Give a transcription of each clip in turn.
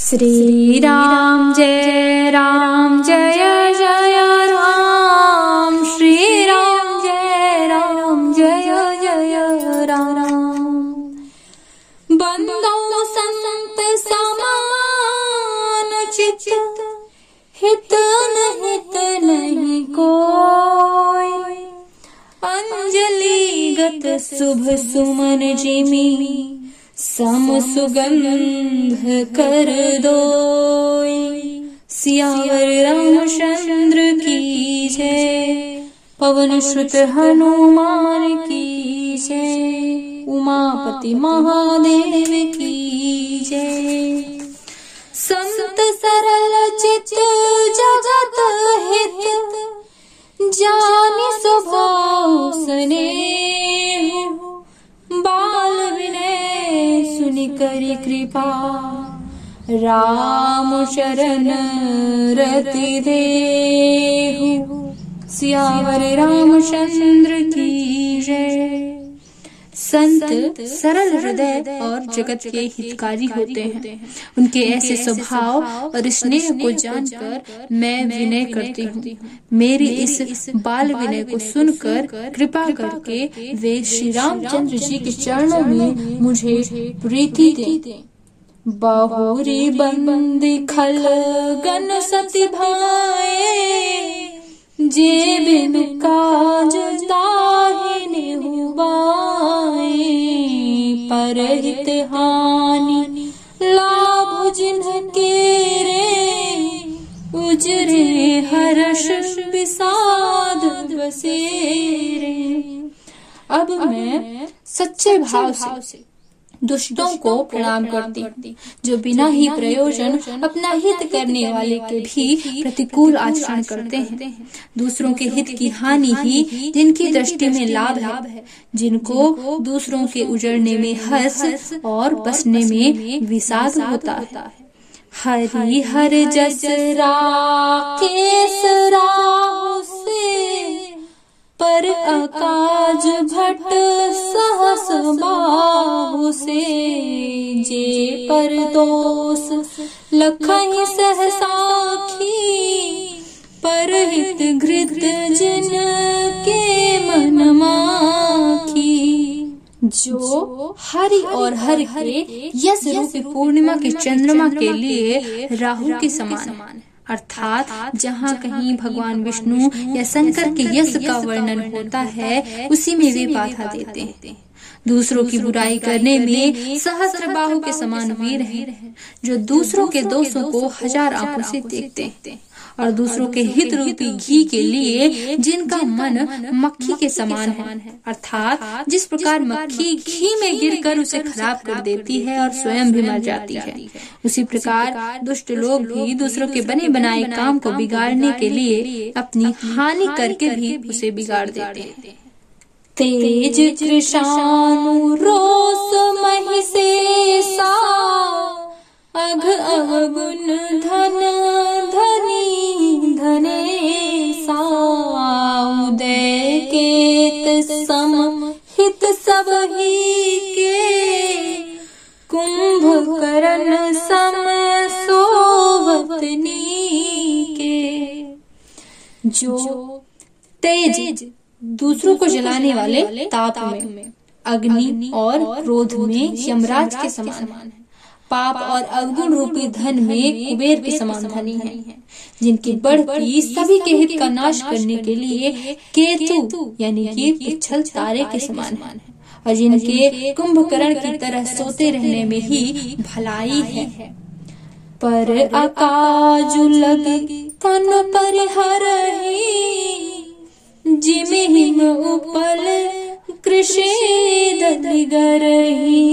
श्रीराम जय राम जय जय राम। श्रीराम जय राम जय जय राम। बन्धौ सन्नत समानचिच हितनतन को अञ्जलि गत शुभ सुमन जिमि। सुगंध कर की जय। पवन श्रुत हनुमान की उमापति महादेव जय। संत सरल चित जगत हित। जानि स्वभाव सने करी कृपा। राम शरण रति दे सियावर रामचंद्र की जय। संत सरल हृदय और जगत के हितकारी होते हैं। उनके ऐसे स्वभाव और स्नेह को जानकर मैं विनय करती हूँ। मेरी इस बाल विनय को सुनकर कृपा करके वे श्री रामचंद्र जी के चरणों में मुझे प्रीति दें। बहुरी बंदी खल गन सती भाए। जे बिन काज ताहिने हुबाए लाभ जिनके रे, उजरे हर्ष विषाद बसेरे। अब मैं सच्चे भाव से दुष्टों को प्रणाम करती जो बिना ही प्रयोजन अपना हित करने वाले के भी प्रतिकूल आचरण करते हैं। दूसरों के हित की हानि ही जिनकी दृष्टि में लाभ है। जिनको दूसरों के उजड़ने में हर्ष और बसने में विषाद होता है। हरि हर जस राकेश से पर अकाज भट सहस बाहु से, जे पर दोष लखही सहसाखी पर हित घृत जन के मन माखी। जो हरि और हर के यश रूपी पूर्णिमा के चंद्रमा के लिए राहु के समान है। अर्थात जहाँ कहीं भगवान विष्णु या शंकर के यश का वर्णन होता है उसी में वे बाधा देते हैं। दूसरों की बुराई करने में सहस्त्र बाहु के समान वीर हैं जो दूसरों के दोषों को हज़ार आँखों से देखते हैं। और दूसरों के हित रूपी घी के लिए जिनका मन मक्खी के समान है। अर्थात जिस प्रकार मक्खी घी में गिरकर उसे खराब कर देती है और स्वयं भी मर जाती है। उसी प्रकार दुष्ट लोग भी दूसरों के बने बनाए काम को बिगाड़ने के लिए अपनी हानि करके भी उसे बिगाड़ देते हैं। तेज कृषाणु रोस मही से सा अघ अवगुण धन धनी धने साउदय केत सम, हित सब ही के। कुंभ करण सम सोवतनी के जो तेज, दूसरों को जलाने वाले ताप में, अग्नि और क्रोध में यमराज के समान है। पाप और अवगुण रूपी धन में कुबेर के समान धनी है, जिनकी बढ़ती सभी के हित का नाश करने के लिए केतु, यानी कि पिछल तारे के समान है, और जिनके कुंभकर्ण की तरह सोते रहने में ही भलाई है। पर अकाजु लगी तन पर हर जिमे हिम उपल कृषि दलिगरही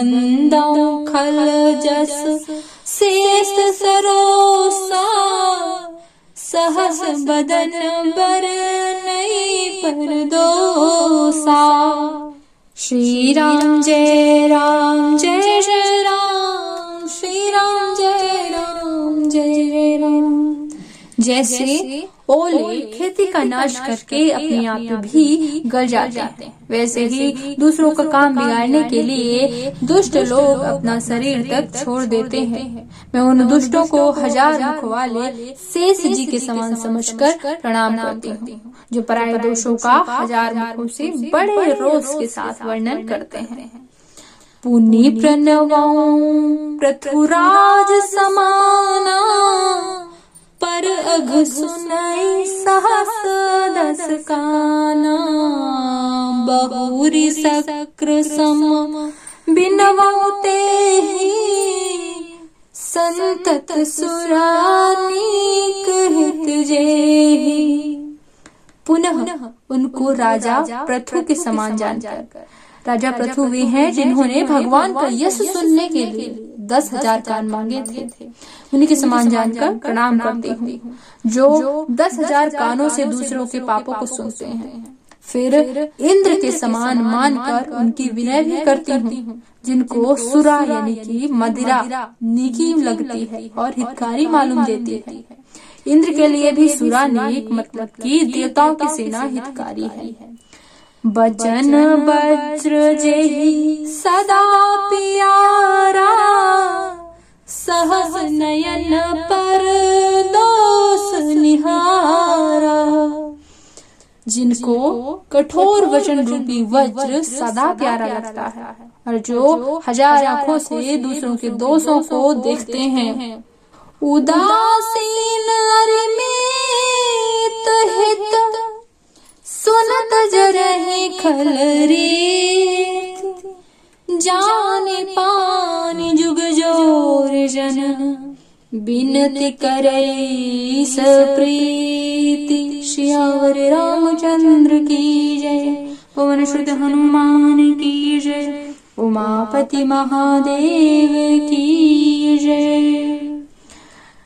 बंदाओ खल जस शेष सरोसा। सहस बदन बर नहीं पर दोसा श्री राम जय राम, जय जय राम। श्री राम जय राम, जय जय राम। जैसे ओले खेती का नाश करके अपने आप भी गल जाते हैं। वैसे ही दूसरों का काम बिगाड़ने के लिए दुष्ट लोग अपना शरीर तक छोड़ देते हैं। मैं उन दुष्टों को हज़ार मुख वाले शेष जी के समान समझकर प्रणाम करती हूँ जो पराये दोषों का हज़ार मुखों से बड़े रोष के साथ वर्णन करते हैं। पुनि प्रणवाऊं पृथुराज समाना। अघ सुनाई सहस दस काना, बहुरी सक्र सम। बिनवते ही संतत सुरानीक हित जे पुनः उनको राजा पृथु के समान जानकर। राजा पृथु वे हैं जिन्होंने भगवान का यश सुनने के लिए दस हज़ार कान मांगे थे। उन्हीं के समान जानकर प्रणाम करती हूँ। जो दस हज़ार कानों से दूसरों के पापों को सुनते हैं। फिर इंद्र के समान मानकर उनकी विनय भी करती हूँ जिनको सुरा यानी कि मदिरा निकी लगती है और हितकारी मालूम देती है। इंद्र के लिए भी सुरा नेक मतलब की देवताओं की सेना हितकारी है। बचन वज्र जेहि सदा प्यारा, सहस नयन पर दोष निहारा। जिनको कठोर वचन रूपी वज्र सदा प्यारा लगता है, और जो हज़ार आँखों से दूसरों के दोषों को देखते हैं, उदासीन हित सुनत जरहे खल रे जाने पानी जुग ज़ोर जन। बिनती करे सप्रीति। श्यावर रामचंद्र की जय। पवन श्रुत हनुमान की जय। उमापति महादेव की जय।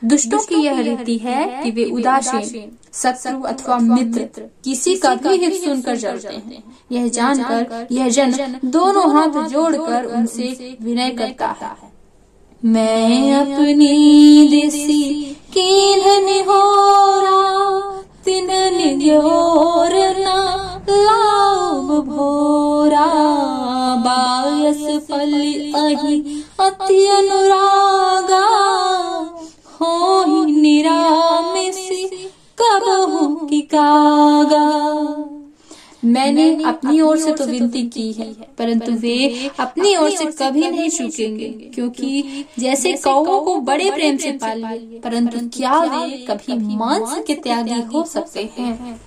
दुष्टों की यह रीति है कि वे उदासीन शत्रु अथवा मित्र किसी का भी हित सुनकर जलते हैं। यह जानकर यह जन दोनों हाथ जोड़कर उनसे विनय करता है। मैं अपनी देसी कीन्हन हो ना लाभ भोरा बायस फल अहि अति अनुरागा। हो ही निरामिसी कबहू की कागा। मैंने अपनी ओर से तो विनती की है परंतु वे अपनी ओर से कभी नहीं चूकेंगे क्योंकि जैसे कौओं को बड़े प्रेम से पाल परंतु क्या वे कभी मांस के त्यागी हो सकते हैं।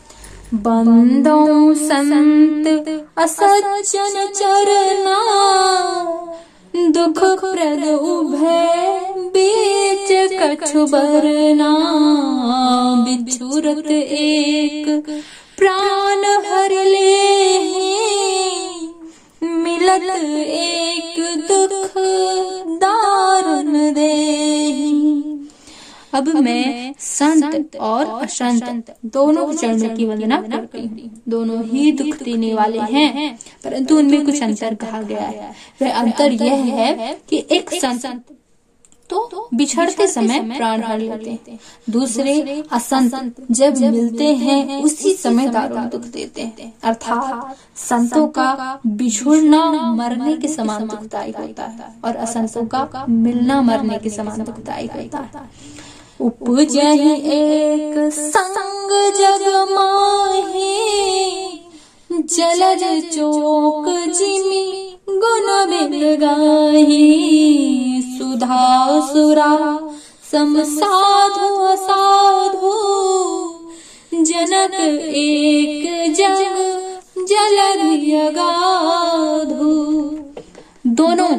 बंदों संत असज्जन चरना दुख प्रद उभय बीच कछु बरना बिछुरत एक प्राण हर ले मिलत एक दुख दारुण दे अब मैं संत और असंत दोनों चरणों की वंदना करती हूँ। दोनों ही दुख देने वाले हैं परंतु उनमें कुछ अंतर कहा गया है। वह अंतर यह है कि एक संत तो बिछड़ते समय प्राण हर लेते हैं। दूसरे असंत जब मिलते हैं उसी समय दारुण दुख देते हैं। अर्थात संतों का बिछुड़ना मरने के समान दुखदायी होता है। और असंतों का मिलना मरने के समान दुखदायी होता है। उपजहि एक संग जग माही जलज चोक जिमी गुण बिन गाही। सुधा सुरा सम साधु जनक एक जग जलधि दोनों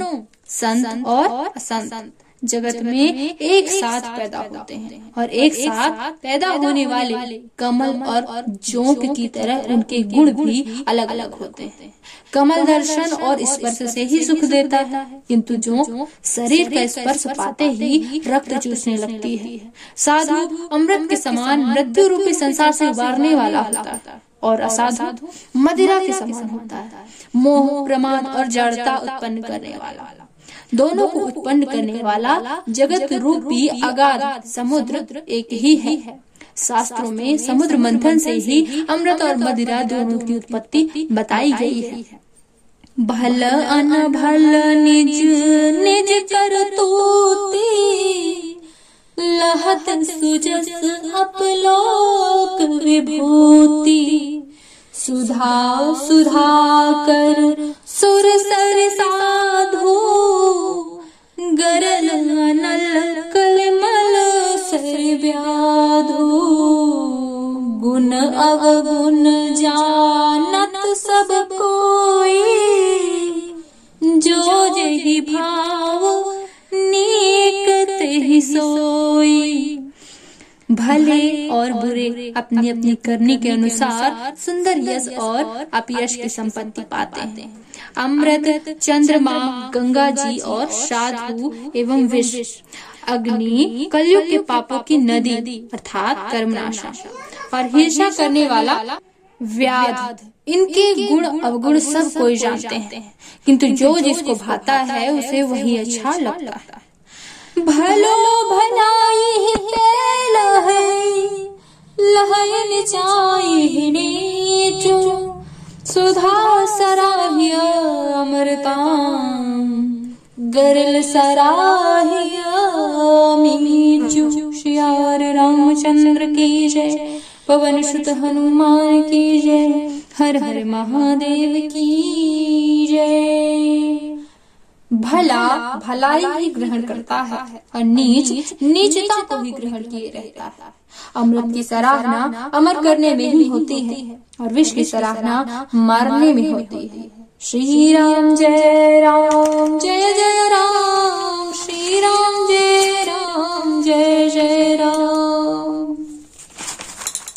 संत और असंत। जगत में एक साथ पैदा होते हैं और एक साथ पैदा होने वाले कमल और जोंक की तरह उनके गुण भी अलग अलग होते हैं। कमल दर्शन और स्पर्श से ही सुख देता है। किंतु जोंक शरीर का स्पर्श पाते ही रक्त चूसने लगती है। साधु अमृत के समान मृत्यु रूपी संसार से उबारने वाला होता है। और असाधु मदिरा के समान होता है। मोह प्रमाद और जड़ता उत्पन्न करने वाला दोनों को उत्पन्न करने वाला जगत रूपी अगाध समुद्र एक ही है शास्त्रों में समुद्र मंथन से ही अमृत और मदिरा दोनों की उत्पत्ति बताई गई है। भल अन भल निज निज कर तूती। लहत सुजस अपलोक विभूति। सुधा सुधा कर सुर सर साधो। गरल नल कलमल सर व्याधु गुण अवगुण जानत सब कोई। जो जही भाव नीक तेहि सोई। भले और बुरे अपनी अपनी करने के अनुसार सुंदर यश और अपयश की संपत्ति पाते हैं। अमृत चंद्रमा गंगा जी और साधु एवं विष। अग्नि कलयुग के पापों की नदी अर्थात कर्मनाशा। और हिंसा करने वाला व्याध। इनके गुण अवगुण सब कोई जानते हैं। किंतु जो जिसको भाता है उसे वही अच्छा लगता है। भलो भलाई लहन चाहे सुधा सराह्य अमृता गरल सराह्य मीजू श्यार रामचंद्र की जय, पवन सुत हनुमान की जय, हर हर महादेव की जय। भला भलाई ही ग्रहण करता है और नीच नीचता को ही ग्रहण किए रहता है। अमृत की सराहना अमर करने में ही होती है और विश्व की सराहना मारने में होती है। श्री राम जय राम। जय जय राम। श्री राम जय राम। जय जय राम।